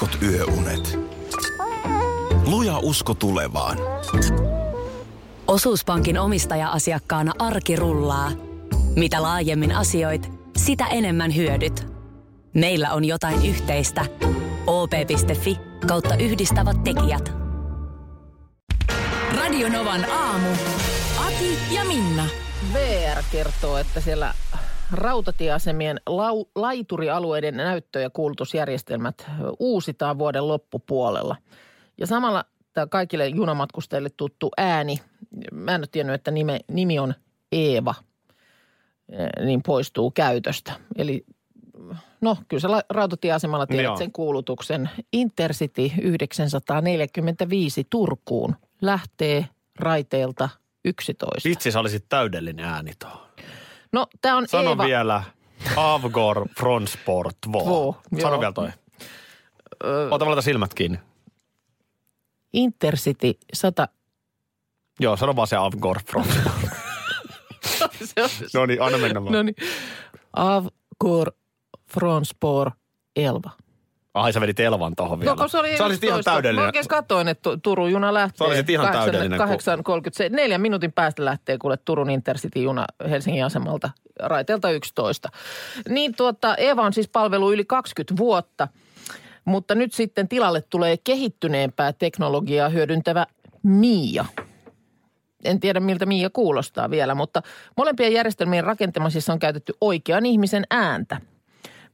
heikot yöunet. Luja usko tulevaan. Osuuspankin omistaja-asiakkaana arki rullaa. Mitä laajemmin asioit, sitä enemmän hyödyt. Meillä on jotain yhteistä. op.fi kautta yhdistävät tekijät. Radionovan aamu. Ati ja Minna. VR kertoo, että siellä rautatieasemien lau- laiturialueiden näyttö- ja kuulutusjärjestelmät uusitaan vuoden loppupuolella. Ja samalla tämä kaikille junamatkustajille tuttu ääni, mä en ole tiennyt, että nime, nimi on Eeva, niin poistuu käytöstä. Eli no kyllä sä la- rautatieasemalla tiedät Joo. sen kuulutuksen. Intercity 945 Turkuun lähtee raiteelta 11. Vitsi, sä olisit täydellinen ääni tuohon. No tämä on Sano Eeva. vielä Avgor Fronsport Vo. Sano joo. vielä toi. Ota valita silmät kiinni. Intercity 100. Joo, sano vaan se Avgor Fronsport. No niin, anna mennä vaan. no niin. Avgor Fronspor Elva. Ai sä vedit Elvan tohon vielä. No, kun se oli sä olisit ihan 11. Mä täydellinen. oikein katsoin, että Tu- Turun juna lähtee. Sä olisit ihan täydellinen, kun- 8.30. Neljän minuutin päästä lähtee kuule Turun Intercity-juna Helsingin asemalta raiteelta 11. Niin tuota, Eeva on siis palvelu yli 20 vuotta, mutta nyt sitten tilalle tulee kehittyneempää teknologiaa hyödyntävä Mia. En tiedä miltä Mia kuulostaa vielä, mutta molempien järjestelmien rakentamisessa on käytetty oikean ihmisen ääntä.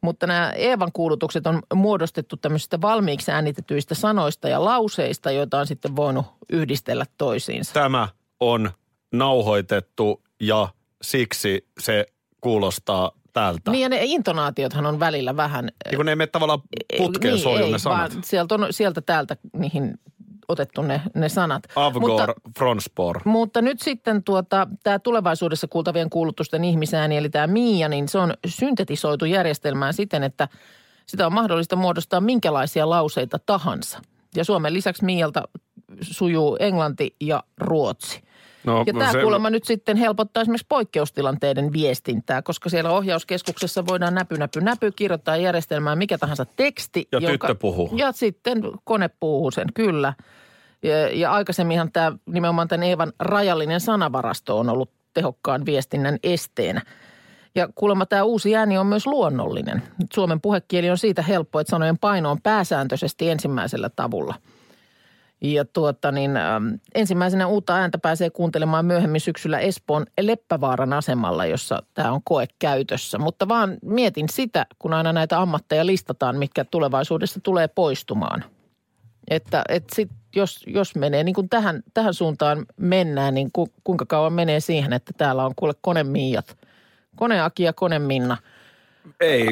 Mutta nämä Eevan kuulutukset on muodostettu tämmöisistä valmiiksi äänitetyistä sanoista ja lauseista, joita on sitten voinut yhdistellä toisiinsa. Tämä on nauhoitettu ja siksi se kuulostaa tältä. Niin ja ne intonaatiothan on välillä vähän... Niin kun ne ei mene tavallaan putkeen niin, soiju ei, ne sanat. Vaan sieltä, on, sieltä täältä niihin otettu ne, ne sanat. Avgor Mutta, Fronspor. mutta nyt sitten tuota, tämä tulevaisuudessa kuultavien kuulutusten ihmisääni, eli tämä Mia, niin se on syntetisoitu järjestelmään siten, että sitä on mahdollista muodostaa minkälaisia lauseita tahansa. Ja Suomen lisäksi Mialta sujuu englanti ja ruotsi. No, Ja tämä se- kuulemma nyt sitten helpottaa esimerkiksi poikkeustilanteiden viestintää, koska siellä ohjauskeskuksessa voidaan näpy, näpy, näpy kirjoittaa järjestelmään mikä tahansa teksti. Ja tyttö puhuu. Ja sitten kone puhuu sen, kyllä. Ja, ja aikaisemminhan tämä nimenomaan tämän Eevan rajallinen sanavarasto on ollut tehokkaan viestinnän esteenä. Ja kuulemma tämä uusi ääni on myös luonnollinen. Suomen puhekieli on siitä helppo, että sanojen paino on pääsääntöisesti ensimmäisellä tavulla – ja tuota niin, äm, ensimmäisenä uutta ääntä pääsee kuuntelemaan myöhemmin syksyllä Espoon Leppävaaran asemalla, jossa tämä on koe käytössä. Mutta vaan mietin sitä, kun aina näitä ammatteja listataan, mitkä tulevaisuudessa tulee poistumaan. Että et sit, jos, jos menee niin kuin tähän, tähän suuntaan mennään, niin ku, kuinka kauan menee siihen, että täällä on kuule konemiiat, koneaki ja koneminna. Ei,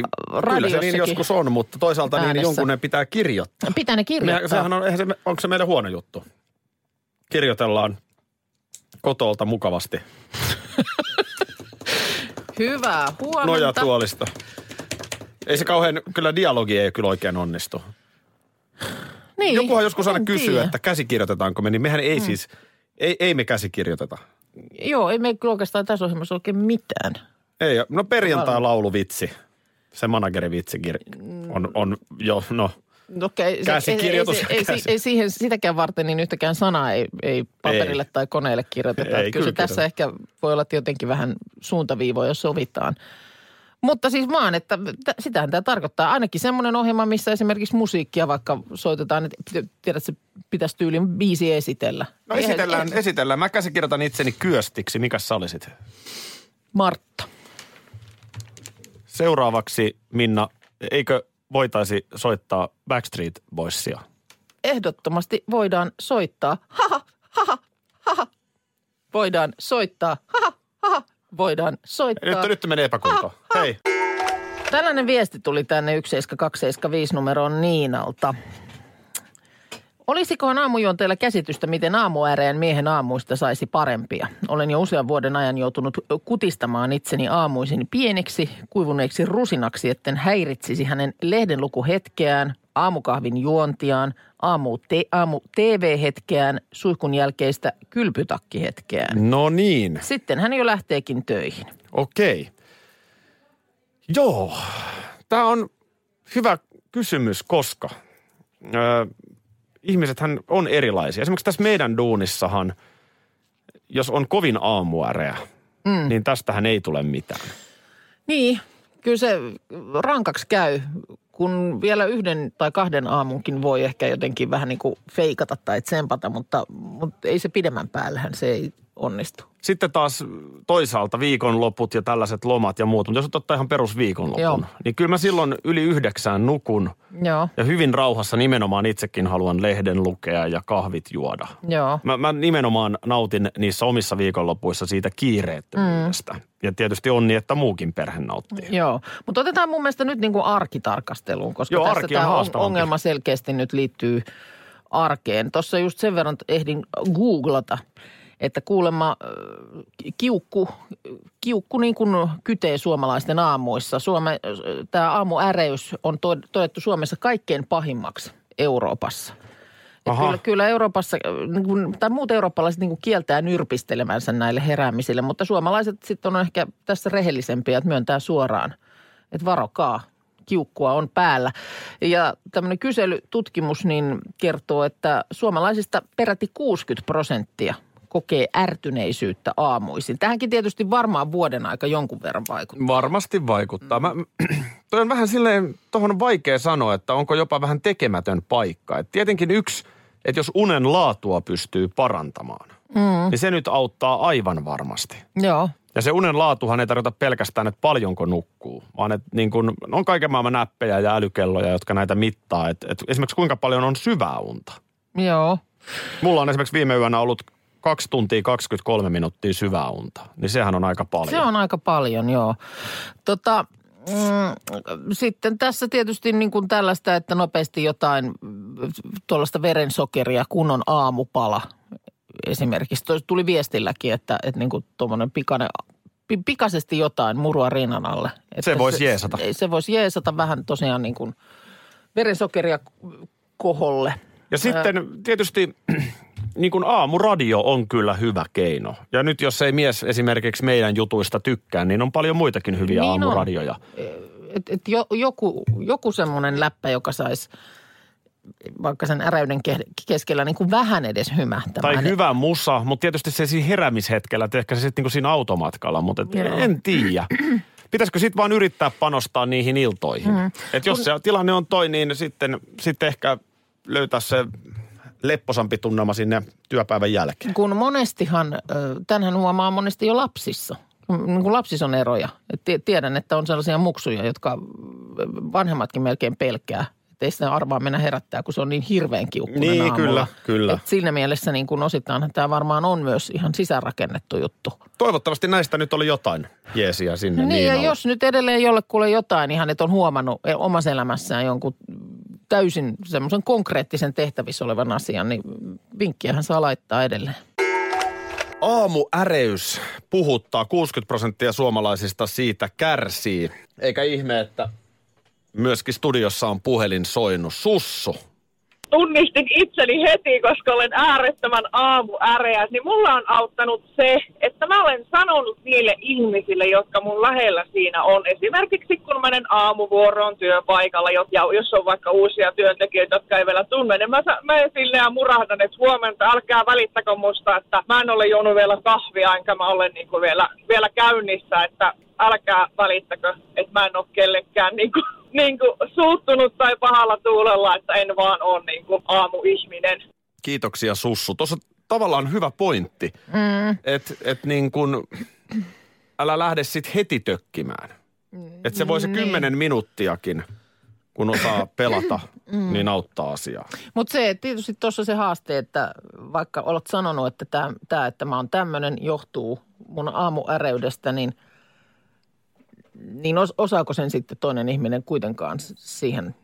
kyllä se niin joskus on, mutta toisaalta niin äänessä. jonkun ne pitää kirjoittaa. Pitää ne kirjoittaa. Mehän, sehän on, se, onko se meille huono juttu? Kirjoitellaan kotolta mukavasti. Hyvää huomenta. Nojatuolista. Ei se kauhean, kyllä dialogi ei kyllä oikein onnistu. Niin, Jokuhan joskus aina kysyy, tiedä. että käsikirjoitetaanko me, niin mehän ei siis, ei, ei me käsikirjoiteta. Joo, ei me kyllä oikeastaan tässä ohjelmassa oikein mitään. Ei, no perjantai lauluvitsi. Se managerivitsi kir- on, on jo, no, No Okei, se- Käsikirjoitus ei, ei, ei, ei, ei siihen sitäkään varten niin yhtäkään sanaa ei, ei paperille Ei. tai koneelle kirjoiteta. Ei, kyllä, kyllä kyllä tässä ehkä voi olla jotenkin vähän suuntaviivoja sovitaan. Mutta siis vaan, että sitähän tämä tarkoittaa. Ainakin semmoinen ohjelma, missä esimerkiksi musiikkia vaikka soitetaan, että tiedät, se pitäisi tyylin biisi esitellä. no esitellään, eihän- esitellään. Mä käsikirjoitan itseni kyöstiksi. Mikäs sä olisit? Martta. Seuraavaksi, Minna, eikö voitaisi soittaa Backstreet Boysia? Ehdottomasti voidaan soittaa. Haha, haha, haha. Voidaan soittaa. Haha, haha. Voidaan soittaa. Nyt, nyt menee epäkuntoon. Hei. Tällainen viesti tuli tänne 17275 numeroon Niinalta. Olisikohan aamujuonteella käsitystä, miten aamuääreen miehen aamuista saisi parempia? Olen jo usean vuoden ajan joutunut kutistamaan itseni aamuisin pieneksi, kuivuneeksi rusinaksi, etten häiritsisi hänen lehdenlukuhetkeään, aamukahvin juontiaan, aamu, te, aamu TV-hetkeään, suihkun jälkeistä kylpytakkihetkeään. No niin, Sitten hän jo lähteekin töihin. okei. Joo, tämä on hyvä kysymys, koska ö, ihmisethän on erilaisia. Esimerkiksi tässä meidän duunissahan, jos on kovin aamuäreä, mm. niin tästähän ei tule mitään. Niin, kyllä se rankaksi käy, kun vielä yhden tai kahden aamunkin voi ehkä jotenkin vähän niin kuin feikata tai tsempata, mutta, mutta ei se pidemmän päällähän se ei onnistu. Sitten taas toisaalta viikonloput ja tällaiset lomat ja muut, mutta jos ottaa ihan perusviikonlopun, Joo. niin kyllä mä silloin yli yhdeksään nukun Joo, ja hyvin rauhassa nimenomaan itsekin haluan lehden lukea ja kahvit juoda. joo. Mä, mä nimenomaan nautin niissä omissa viikonlopuissa siitä kiireettömyydestä. Mm. Ja tietysti on niin, että muukin perhe nauttii. Joo, mutta otetaan mun mielestä nyt niin kuin arkitarkasteluun, koska Joo, tässä tämä on ongelma selkeästi nyt liittyy arkeen. Tuossa just sen verran ehdin googlata, että kuulemma äh, kiukku, kiukku niin kuin kytee suomalaisten aamuissa. Suome, tämä aamuäreys on to- todettu Suomessa kaikkein pahimmaksi Euroopassa. Aha. Kyllä, kyllä Euroopassa, äh, niin tai muut eurooppalaiset niin kuin kieltää nyrpistelemänsä näille heräämisille, mutta suomalaiset sitten on ehkä tässä rehellisempiä, että myöntää suoraan, että varokaa, kiukkua on päällä. Ja tämmöinen kyselytutkimus niin kertoo, että suomalaisista peräti 60 prosenttia kokee ärtyneisyyttä aamuisin. Tähänkin tietysti varmaan vuoden aika jonkun verran vaikuttaa. Varmasti vaikuttaa. Mä, toi on vähän silleen, tuohon on vaikea sanoa, että onko jopa vähän tekemätön paikka. Et tietenkin yksi, että jos unen laatua pystyy parantamaan, mm. niin se nyt auttaa aivan varmasti. Joo, Ja se unen laatuhan ei tarkoita pelkästään, että paljonko nukkuu, vaan että niin kun, on kaiken maailman näppejä ja älykelloja, jotka näitä mittaa. Et, et esimerkiksi kuinka paljon on syvää unta. joo. Mulla on esimerkiksi viime yönä ollut 2 tuntia 23 minuuttia syvää unta. Niin sehän on aika paljon. Se on aika paljon, joo. Tota, mm, sitten tässä tietysti niin kuin tällaista, että nopeasti jotain tuollaista verensokeria, kun on aamupala esimerkiksi. Tuli viestilläkin, että, että niin kuin tuommoinen pikainen, pi- pikaisesti jotain murua rinnan alle. Että Se voisi jeesata. Se, se voisi jeesata vähän tosiaan niin kuin verensokeria koholle. Ja sitten tietysti niin kuin aamuradio on kyllä hyvä keino. Ja nyt jos ei mies esimerkiksi meidän jutuista tykkää, niin on paljon muitakin hyviä Niin on. aamuradioja. Et, et jo, joku, joku semmoinen läppä, joka saisi vaikka sen äräyden ke- keskellä niin kuin vähän edes hymähtämään. Tai hyvä musa, mutta tietysti se siinä heräämishetkellä, että ehkä se sitten niin siinä automatkalla, mutta et Joo. en tiedä. Pitäisikö sitten vaan yrittää panostaa niihin iltoihin? Mm. Et jos se tilanne on toi, niin sitten, sitten ehkä löytää se lepposampi tunnelma sinne työpäivän jälkeen. Kun monestihan, ö, tämänhän huomaa monesti jo lapsissa. Niin kuin lapsissa on eroja. Tiedän, että on sellaisia muksuja, jotka vanhemmatkin melkein pelkää. Että ei sitä arvaa mennä herättää, kun se on niin hirveän kiukkunen Niin, aamulla. kyllä, kyllä. Et siinä mielessä niin kuin osittain tämä varmaan on myös ihan sisäänrakennettu juttu. Toivottavasti näistä nyt oli jotain jeesiä sinne. Niin, ja Niinalle. jos nyt edelleen jollekulle jotain ihan, että on huomannut e, omassa elämässään jonkun täysin semmoisen konkreettisen tehtävissä olevan asian, niin vinkkiähän saa laittaa edelleen. Aamuäreys puhuttaa. 60 prosenttia suomalaisista siitä kärsii. Eikä ihme, että myöskin studiossa on puhelin soinut. Sussu. Tunnistin itseni heti, koska olen äärettömän aamuäreä, niin mulla on auttanut se, että mä olen sanonut niille ihmisille, jotka mun lähellä siinä on. Esimerkiksi kun menen aamuvuoroon työpaikalla, ja jos on vaikka uusia työntekijöitä, jotka ei vielä tunne, niin mä, mä sille ja murahdan, että huomenta, älkää välittäkö musta, että mä en ole juonut vielä kahvia, enkä mä ole niinku vielä, vielä käynnissä, että älkää välittäkö, että mä en ole kellekään niinku, niinku suuttunut tai pahalla tuulella, että en vaan ole niinku aamuihminen. Kiitoksia Sussu. Tuossa tavallaan hyvä pointti, mm. että et niin älä lähde sit heti tökkimään. Että se voi se kymmenen minuuttiakin, kun osaa pelata, niin auttaa asiaa. Mutta se, tietysti tuossa se haaste, että vaikka olet sanonut, että tämä, tää, että mä oon tämmöinen, johtuu mun aamuäreydestä, niin, niin os, osaako sen sitten toinen ihminen kuitenkaan siihen,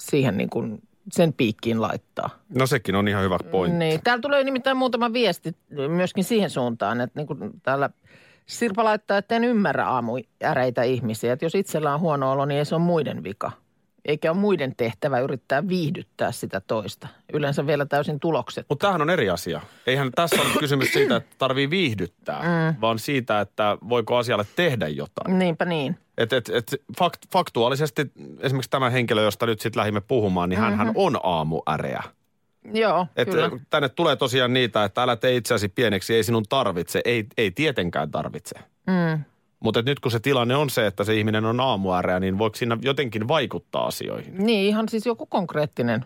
siihen niin kuin sen piikkiin laittaa? No sekin on ihan hyvä pointti. Niin, täällä tulee nimittäin muutama viesti myöskin siihen suuntaan, että niin kuin täällä Sirpa laittaa, että en ymmärrä aamuäreitä ihmisiä. Että jos itsellä on huono olo, niin ei se ole muiden vika. Eikä ole muiden tehtävä yrittää viihdyttää sitä toista. Yleensä vielä täysin tulokset. Mutta tämähän on eri asia. Eihän tässä ole kysymys siitä, että tarvii viihdyttää, mm. vaan siitä, että voiko asialle tehdä jotain. Niinpä niin. Et, et, et fakt, faktuaalisesti esimerkiksi tämä henkilö, josta nyt sitten lähdimme puhumaan, niin mm-hmm. hän on aamuäreä. Joo, Et kyllä. tänne tulee tosiaan niitä, että älä tee itseäsi pieneksi, ei sinun tarvitse. Ei, ei tietenkään tarvitse. Mm. Mutta nyt kun se tilanne on se, että se ihminen on aamuäreä, niin voiko siinä jotenkin vaikuttaa asioihin? Niin, ihan siis joku konkreettinen,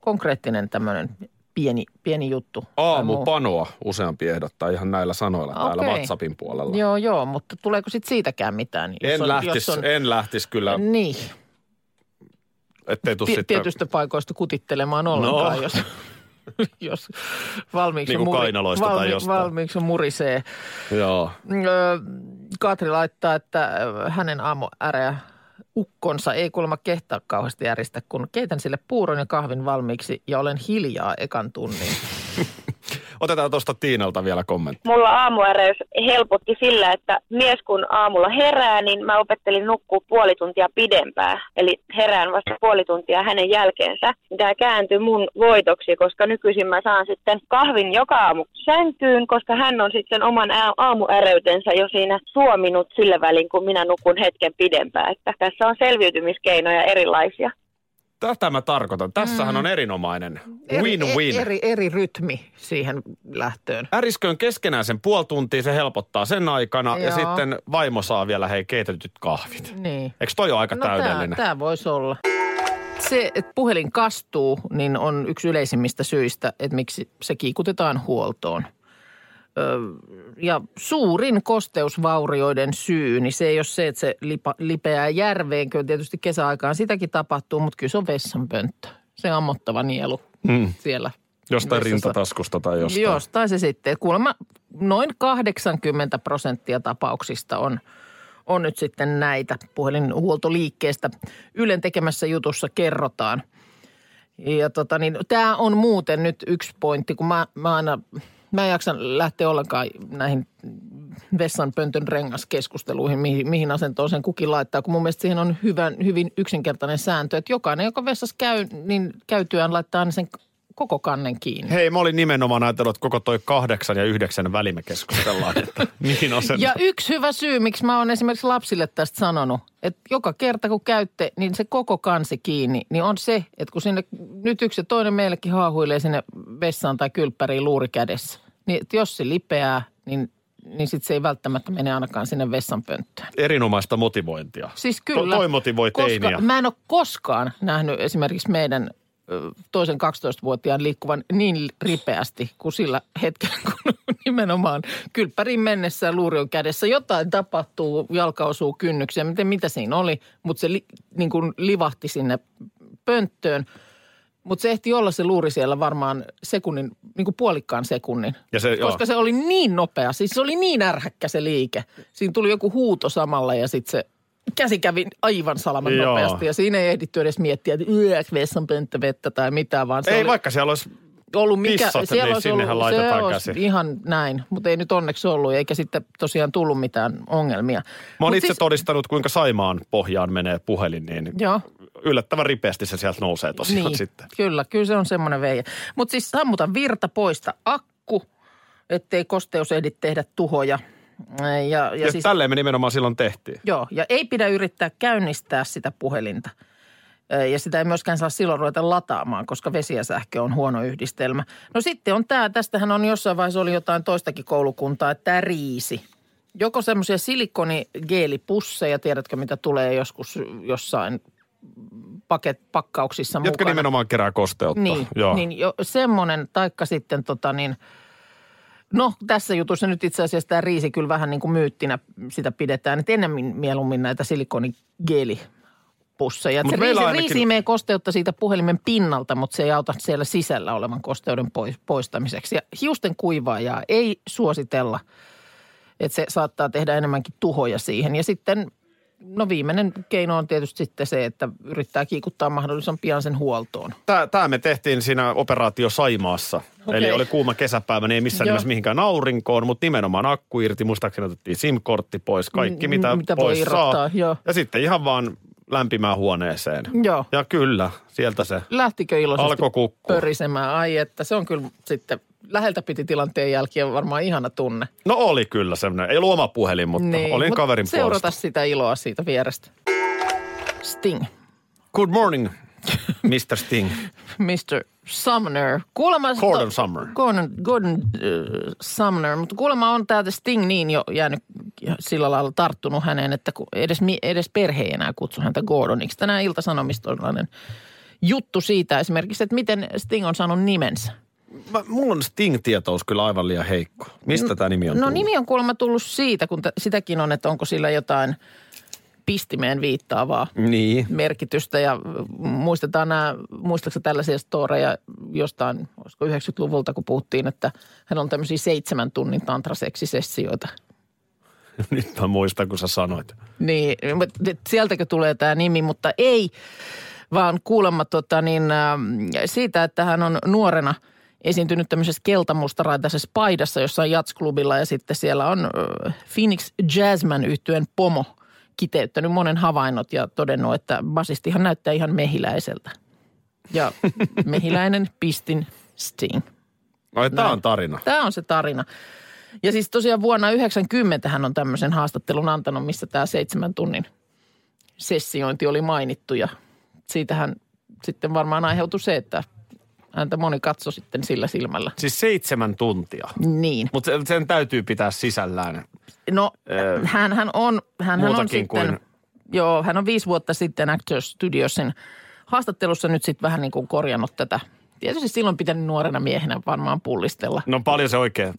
konkreettinen tämmöinen pieni, pieni juttu. Aamupanoa useampi ehdottaa ihan näillä sanoilla täällä Okei. WhatsAppin puolella. Joo, joo, mutta tuleeko sitten siitäkään mitään? Jos En, on- lähtis, jos on- en lähtis kyllä, Niin, ettei tuu Ti- sitten... tietystä paikoista kutittelemaan ollenkaan, No. jos, jos valmiiksi, Niin tai jostain. valmiiksi murisee. Joo. Öö, Katri laittaa, että ö, hänen aamuäreä ukkonsa ei kuulemma kehtaa kauheasti järjestä, kun keitän sille puuron ja kahvin valmiiksi ja olen hiljaa ekan tunnin. Otetaan tuosta Tiinalta vielä kommentti. Mulla aamuäreys helpotti sillä, että mies kun aamulla herää, niin mä opettelin nukkua puoli tuntia pidempään. Eli herään vasta puoli tuntia hänen jälkeensä. Tämä kääntyi mun voitoksi, koska nykyisin mä saan sitten kahvin joka aamu sänkyyn, koska hän on sitten oman aa- aamuäreytensä jo siinä suominut sillä välin, kun minä nukun hetken pidempään. Että tässä on selviytymiskeinoja erilaisia. Tätä mä tarkoitan. Tässähän on erinomainen win-win. Eri, eri, eri rytmi siihen lähtöön. Ärisköön keskenään sen puoli tuntia, se helpottaa sen aikana. Ja Joo. sitten vaimo saa vielä hei keitetyt kahvit. Niin. Eikö toi ole aika No täydellinen? tämä voisi olla. Se, että puhelin kastuu, niin on yksi yleisimmistä syistä, että miksi se kiikutetaan huoltoon. Ja suurin kosteusvaurioiden syy, niin se ei ole se, että se lipa, lipeää järveen. Kyllä tietysti kesäaikaan sitäkin tapahtuu, mutta kyllä se on vessanpönttö. Se ammottava nielu Mm. siellä. Jostain vessassa. rintataskusta tai jostain. Jostain se sitten. Kuulemma noin 80 prosenttia tapauksista on, on nyt sitten näitä puhelinhuoltoliikkeestä. Ylen tekemässä jutussa kerrotaan. Ja tota niin, tämä on muuten nyt yksi pointti, kun mä, mä aina, mä en jaksa lähteä ollenkaan näihin vessanpöntön rengaskeskusteluihin, mihin, mihin asentoon sen kukin laittaa, kun mun mielestä siihen on hyvän, hyvin yksinkertainen sääntö, että jokainen, joka vessassa käy, niin käytyään laittaa aina sen koko kannen kiinni. Hei, mä olin nimenomaan ajatellut, että koko toi kahdeksan ja yhdeksän väli me keskustellaan, että mihin asentoon. Ja yksi hyvä syy, miksi mä oon esimerkiksi lapsille tästä sanonut, että joka kerta kun käytte, niin se koko kansi kiinni, niin on se, että kun sinne nyt yksi ja toinen meillekin haahuilee sinne vessaan tai kylppäriin luuri kädessä, niin jos se lipeää, niin, niin sitten se ei välttämättä mene ainakaan sinne vessanpönttöön. Erinomaista motivointia. Siis kyllä. To, toi motivoi koska teiniä. Mä en ole koskaan nähnyt esimerkiksi meidän toisen 12-vuotiaan liikkuvan niin ripeästi kuin sillä hetkellä, kun nimenomaan kylppäriin mennessä luuri on kädessä. Jotain tapahtuu, jalka osuu kynnyksiä, miten mitä siinä oli, mutta se li, niin kuin livahti sinne pönttöön. Mutta se ehti olla se luuri siellä varmaan sekunnin, niin kuin puolikkaan sekunnin. Ja se- joo. Koska se oli niin nopea, siis se oli niin ärhäkkä se liike. Siinä tuli joku huuto samalla ja sitten se käsi kävi aivan salaman Joo. nopeasti. Ja siinä ei ehditty edes miettiä, että yöks vessanpönttö vettä tai mitään, vaan se Ei oli vaikka siellä olisi ollut mikä, pissat, siellä niin olisi sinnehän ollut, se olisi käsi. ihan näin, mutta ei nyt onneksi ollut, eikä sitten tosiaan tullut mitään ongelmia. Mä oon Mut itse siis, todistanut, kuinka Saimaan pohjaan menee puhelin, niin Joo. Yllättävän ripeästi se sieltä nousee tosiaan Niin, sitten. kyllä, kyllä se on semmoinen veijä. Mutta siis sammuta virta, poista akku, ettei kosteus ehdi tehdä tuhoja. Ja, ja, Ja siis, tälleen me nimenomaan silloin tehtiin. joo, ja ei pidä yrittää käynnistää sitä puhelinta. Ö, Ja sitä ei myöskään saa silloin ruveta lataamaan, koska vesi ja sähkö on huono yhdistelmä. No sitten on tämä, tästähän on jossain vaiheessa oli jotain toistakin koulukuntaa, että tämä riisi. Joko semmoisia silikonigeelipusseja, tiedätkö mitä tulee joskus jossain paket, pakkauksissa Jotka mukana. nimenomaan kerää kosteutta. Niin, Joo. niin jo, semmoinen, taikka sitten tota niin, no tässä jutussa nyt itse asiassa tämä riisi kyllä vähän niin kuin myyttinä sitä pidetään, että enemmän mieluummin näitä silikonigeelipusseja. Että Mut se riisi, ainakin- riisi imee kosteutta siitä puhelimen pinnalta, mutta se ei auta siellä sisällä olevan kosteuden pois, poistamiseksi. Ja hiusten kuivaajaa ei suositella, että se saattaa tehdä enemmänkin tuhoja siihen. Ja sitten, no viimeinen keino on tietysti sitten se, että yrittää kiikuttaa mahdollisimman pian sen huoltoon. Tämä me tehtiin siinä operaatio Saimaassa. Okei. Eli oli kuuma kesäpäivä, niin ei missään Joo. nimessä mihinkään aurinkoon, mutta nimenomaan akku irti. Muistaakseni otettiin SIM-kortti pois, kaikki mitä, mitä voi pois irrottaa, saa. Ja sitten ihan vaan lämpimään huoneeseen. Joo. Ja kyllä, sieltä se Lähtikö iloisesti alkoi kukkua. pörisemään? Ai että se on kyllä sitten läheltä piti tilanteen jälkeen varmaan ihana tunne. No oli kyllä semmoinen. Ei ollut oma puhelin, mutta olin mut kaverin seurata puolesta. sitä iloa siitä vierestä. Sting, Good morning, Mr. Sting. Mr. Sumner. Kuulemma... Gordon Sumner. Gordon, Gordon uh, Sumner, mutta kuulemma on täältä Sting niin jo jäänyt sillä lailla tarttunut häneen, että edes, edes perhe ei enää kutsu häntä Gordoniksi. Tänään Ilta-Sanomista on juttu siitä esimerkiksi, että miten Sting on saanut nimensä. Mä, mulla on Sting-tietous kyllä aivan liian heikko. Mistä tämä nimi on No tullut? nimi on kuulemma tullut siitä, kun t- sitäkin on, että onko sillä jotain pistimeen viittaavaa Niin. merkitystä ja muistetaan nämä, muistaakseni tällaisia storeja jostain, olisiko 90-luvulta, kun puhuttiin, että hän on tämmöisiä seitsemän tunnin tantraseksisessioita. Nyt mä muistan, kun sä sanoit. Niin, mutta sieltäkö tulee tämä nimi, mutta ei, vaan kuulemma tota, niin, äh, siitä, että hän on nuorena esiintynyt tämmöisessä keltamustaraitaisessa paidassa jossain jatsklubilla ja sitten siellä on äh, Phoenix Jazzman yhtyeen pomo kiteyttänyt monen havainnot ja todennut, että basistihan näyttää ihan mehiläiseltä. Ja mehiläinen pistin Sting. Ai, Näin. on tarina. Tämä on se tarina. Ja siis tosiaan vuonna 90 hän on tämmöisen haastattelun antanut, missä tämä seitsemän tunnin sessiointi oli mainittu. Ja siitähän sitten varmaan aiheutui se, että häntä moni katsoi sitten sillä silmällä. Siis seitsemän tuntia. Niin. Mutta sen täytyy pitää sisällään. No, Ö, hän, hän on, hän, hän on sitten, kuin- joo, hän on viisi vuotta sitten Actors Studiosin haastattelussa nyt sitten vähän niin kuin korjannut tätä. Tietysti silloin pitänyt nuorena miehenä varmaan pullistella. No paljon se oikein.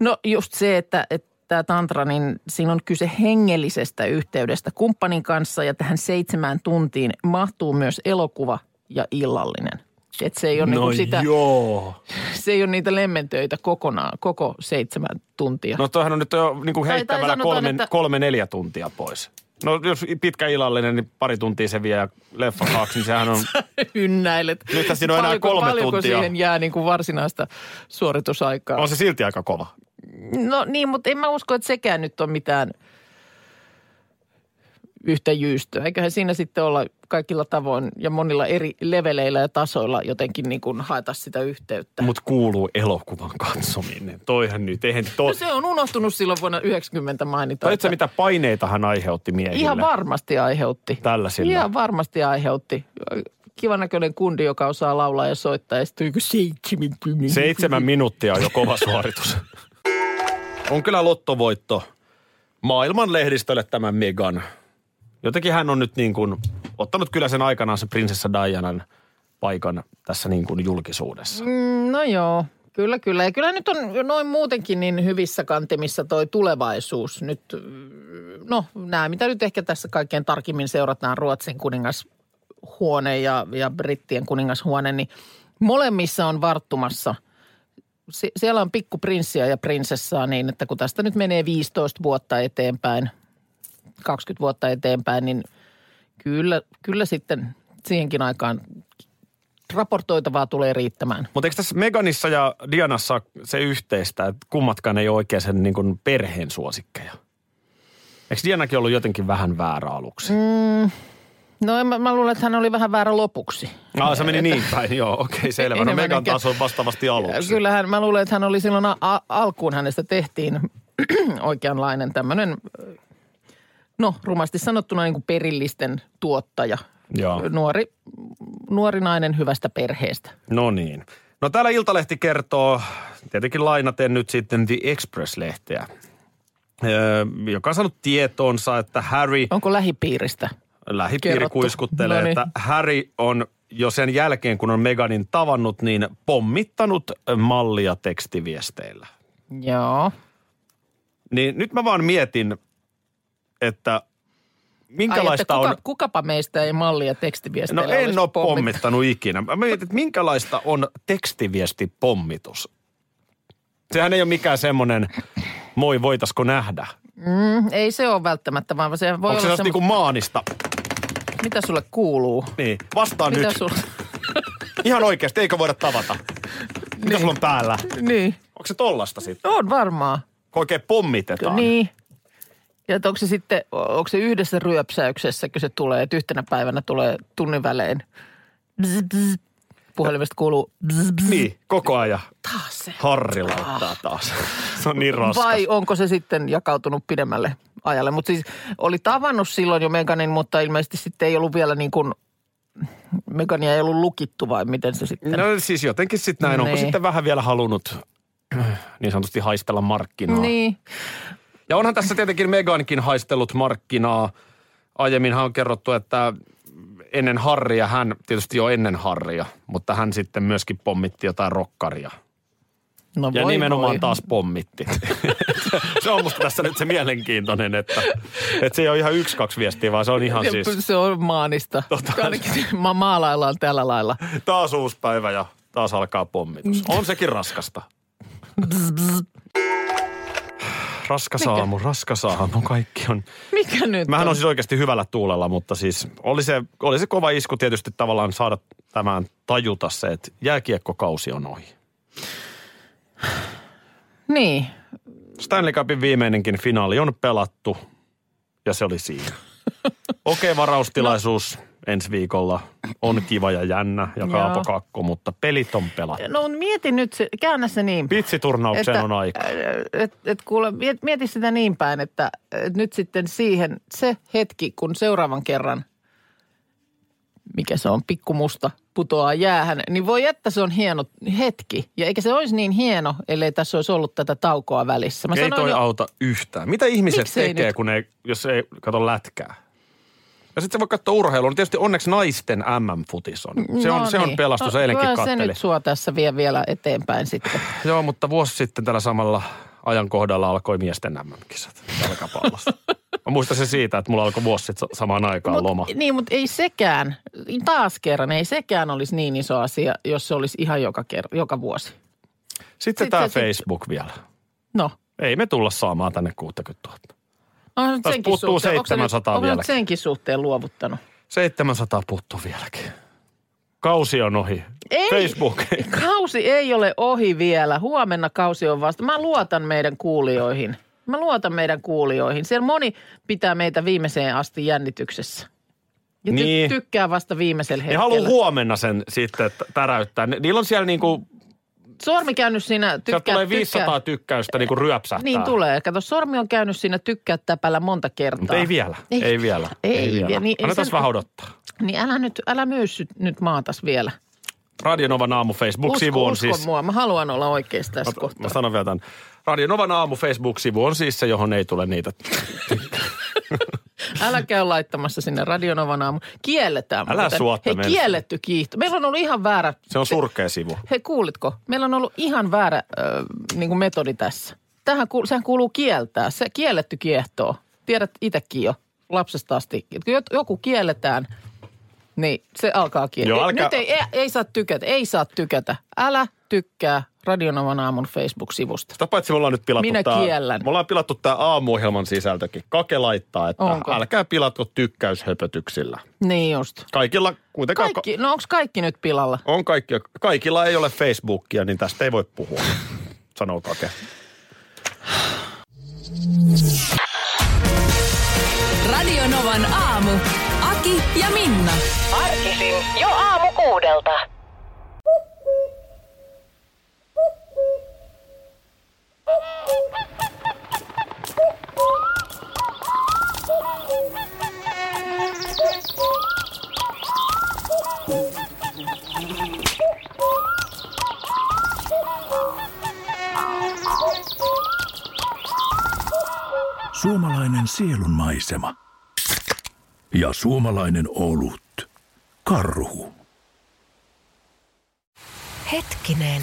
No just se, että, että tämä tantra, niin siinä on kyse hengellisestä yhteydestä kumppanin kanssa ja tähän seitsemään tuntiin mahtuu myös elokuva ja illallinen. Et se ei ole no niinku sitä, joo. se ei ole niitä lemmentöitä kokonaan, koko seitsemän tuntia. No toihan on nyt jo niin kuin Tai- tai heittämällä sanotaan, kolme, että- kolme, neljä tuntia pois. No jos pitkä illallinen, niin pari tuntia se vie ja leffa kaksi, niin sehän on... Ynnäilet. Nythän siinä on enää paljonko, kolme paljonko tuntia. siihen jää niin kuin varsinaista suoritusaikaa? On se silti aika kova. No niin, mutta en mä usko, että sekään nyt on mitään yhtä jyystöä. Eiköhän siinä sitten olla kaikilla tavoin ja monilla eri leveleillä ja tasoilla jotenkin niin kuin haeta sitä yhteyttä. Mutta kuuluu elokuvan katsominen. Toihan nyt, eihän to... No se on unohtunut silloin vuonna 90 mainita. Tai että mitä paineita hän aiheutti miehille. Ihan varmasti aiheutti. Tällaisilla. Ihan varmasti aiheutti. Kivan näköinen kundi, joka osaa laulaa ja soittaa ja sitten joku seitsemän. Seitsemän minuuttia on jo kova suoritus. on kyllä lottovoitto maailman lehdistölle tämä Megan. Jotenkin hän on nyt niin kuin ottanut kyllä sen aikanaan se prinsessa Dianan paikan tässä niin kuin julkisuudessa. Mm, No joo, kyllä kyllä. Ja kyllä nyt on noin muutenkin niin hyvissä kantimissa toi tulevaisuus. Nyt, no nämä, mitä nyt ehkä tässä kaikkein tarkimmin seurataan, Ruotsin kuningashuone ja, ja Brittien kuningashuone, niin molemmissa on varttumassa. Sie- siellä on pikkuprinssiä ja prinsessaa niin, että kun tästä nyt menee 15 vuotta eteenpäin, 20 vuotta eteenpäin, niin kyllä, kyllä sitten siihenkin aikaan raportoitavaa tulee riittämään. Mutta eikö tässä Meganissa ja Dianassa se yhteistä, että kummatkaan ei ole oikein sen niin kuin perheen suosikkeja? Eikö Dianakin ollut jotenkin vähän väärä aluksi? Mm. No mä, mä luulen, että hän oli vähän väärä lopuksi. Ah, se meni niin päin, joo, okei, okay, selvä. No Megan taas on vastaavasti aluksi. Kyllähän mä luulen, että hän oli silloin a- alkuun hänestä tehtiin oikeanlainen tämmöinen, no rumasti sanottuna niin kuin perillisten tuottaja. Joo. Nuori, nuori nainen hyvästä perheestä. No niin. No täällä Iltalehti kertoo, tietenkin lainaten nyt sitten The Express-lehteä, öö, joka on saanut tietoonsa, että Harry, Onko lähipiiristä? lähipiiri kerrottu? kuiskuttelee, No niin. että Harry on jo sen jälkeen, kun on Meganin tavannut, niin pommittanut mallia tekstiviesteillä. Joo. Niin nyt mä vaan mietin, että Ai, minkälaista että kuka, on... kukapa meistä ei mallia No tekstiviesteillä en olisi ole pommittanut? ikinä. Mä mietin, että minkälaista on tekstiviestipommitus. Sehän ei ole mikään semmoinen, moi voitasko nähdä. Mm, ei se ole välttämättä, vaan se voi Onko se olla sellaista niinku maanista? Mitä sulle kuuluu? Niin, vastaan Mitä nyt. sulle? Ihan oikeasti, eikö voida tavata? Mitä Niin. sulla on päällä? niin. Onko se tollasta sitten? On varmaan. Kun oikein pommitetaan. Niin. Ja onko se sitten, onko se yhdessä ryöpsäyksessä, kun se tulee, että yhtenä päivänä tulee tunnin välein bzz, bzz, puhelimesta kuuluu bzz, bzz, Niin, koko ajan. taas se. Harri laittaa taas. Se on niin raskas. Vai onko se sitten jakautunut pidemmälle ajalle? Mutta siis oli tavannut silloin jo Meganin, mutta ilmeisesti sitten ei ollut vielä niin kuin, Megania ei ollut lukittu vai miten se sitten? No siis jotenkin sitten näin. Onko Niin. sitten vähän vielä halunnut niin sanotusti haistella markkinaa? Niin, Ja onhan tässä tietenkin Megankin haistellut markkinaa. Aiemminhan on kerrottu, että ennen Harria, hän tietysti jo ennen Harria, mutta hän sitten myöskin pommitti jotain rokkaria. no Ja voi nimenomaan voi. taas pommitti. se on musta tässä nyt se mielenkiintoinen, että, että se ei ole ihan yksi, kaksi viestiä, vaan se on ihan siis Se on maanista. Ainakin ma- maalaillaan tällä lailla. taas uusi päivä ja taas alkaa pommitus. On sekin raskasta. Raskas aamu, raskas aamu, kaikki on. Mikä nyt Mähän on? on siis oikeasti hyvällä tuulella, mutta siis oli se, oli se kova isku tietysti tavallaan saada tämän tajuta se, että jääkiekkokausi on ohi. Niin, Stanley Cupin viimeinenkin finaali on pelattu ja se oli siinä. Okei, okay, varaustilaisuus ensi viikolla on kiva ja jännä ja. Kaapo Kakko, mutta pelit on pelattu. no mieti nyt, se, käännä se niin. Pitsiturnaukseen on aika. Et, et kuule, miet- mieti sitä niin päin, että et nyt sitten siihen se hetki, kun seuraavan kerran, mikä se on, pikkumusta putoaa jäähän, niin voi että se on hieno hetki. Ja eikä se olisi niin hieno, ellei tässä olisi ollut tätä taukoa välissä. Mä Ei sanoin toi jo- auta yhtään. Mitä ihmiset Miksei tekee, nyt? kun ei, jos ei kato lätkää? Ja sitten se voi katsoa urheilua. No tietysti onneksi naisten MM-futis on. Se on, No se on niin. pelastus. No, Eilenkin se kattelin. nyt sua tässä vie vielä eteenpäin sitten. Joo, mutta vuosi sitten tällä samalla ajankohdalla alkoi miesten MM-kisat jalkapallossa. Mä muistan se siitä, että mulla alkoi vuosi sitten samaan aikaan Mut, loma. Niin, mutta ei sekään, taas kerran, ei sekään olisi niin iso asia, jos se olisi ihan joka, ker- joka vuosi. Sitten sit tämä se- sit- Facebook vielä. No, Ei me tulla saamaan tänne 60 000. on Tästä puuttuu suhteen, onko se nyt- 700 onko vieläkin. senkin suhteen luovuttanut? 700 puuttuu vieläkin. Kausi on ohi. Ei. Facebook. Kausi ei ole ohi vielä. Huomenna kausi on vasta. Mä luotan meidän kuulijoihin. Mä luotan meidän kuulijoihin. Siellä moni pitää meitä viimeiseen asti jännityksessä. Ja Niin. tykkää vasta viimeisellä Ne hetkellä. haluaa huomenna sen sitten täräyttää. Ne- Niillä on siellä niinku, Sormi käynyt siinä tykkää, sieltä tulee tykkää. 500 tykkäystä niinku ryöpsähtää. Niin tulee. Kato, sormi on käynyt siinä tykkää täpällä monta kertaa. Mutta ei vielä, ei, ei vielä. Ei vielä. vielä, niin ei Annetaan sen- vähän odottaa. Niin älä nyt, älä myy sy- nyt maatas vielä. Radionovan aamu Facebook-sivu on usko siis... mua, mä haluan olla oikeassa tässä Mä, kohtaa. mä sanon vielä tämän. Radionovan aamu Facebook-sivu on siis se, johon ei tule niitä. Älä käy laittamassa sinne Radionovan aamu. Kielletään. Älä muuten. suotta Hei, kielletty kiihto. Meillä on ollut ihan väärä... Se on surkea sivu. Hei, kuulitko? Meillä on ollut ihan väärä äh, niin kuin metodi tässä. Tähän sehän kuuluu kieltää. Se kielletty kiehtoo. Tiedät itsekin jo lapsesta asti. Kun joku kielletään, niin se alkaa kieltää. Joo, älkää- Nyt ei, ei, ei saa tykätä. Ei saa tykätä. Älä tykkää Radionovan aamun Facebook-sivusta. Sitä paitsi me ollaan nyt pilattu Minä tää, kiellän. Me ollaan pilattu tämä aamuohjelman sisältökin. Kake laittaa, että Onko? älkää pilatko tykkäyshöpötyksillä. Niin just. Kaikilla kuitenkaan... Kaikki, no onko kaikki nyt pilalla? On kaikki, kaikilla ei ole Facebookia, niin tästä ei voi puhua, sanoo Kake. Radio Novan aamu. Aki ja Minna. Arkisin jo aamu kuudelta. Suomalainen sielunmaisema. Ja suomalainen olut. Karhu. Hetkinen.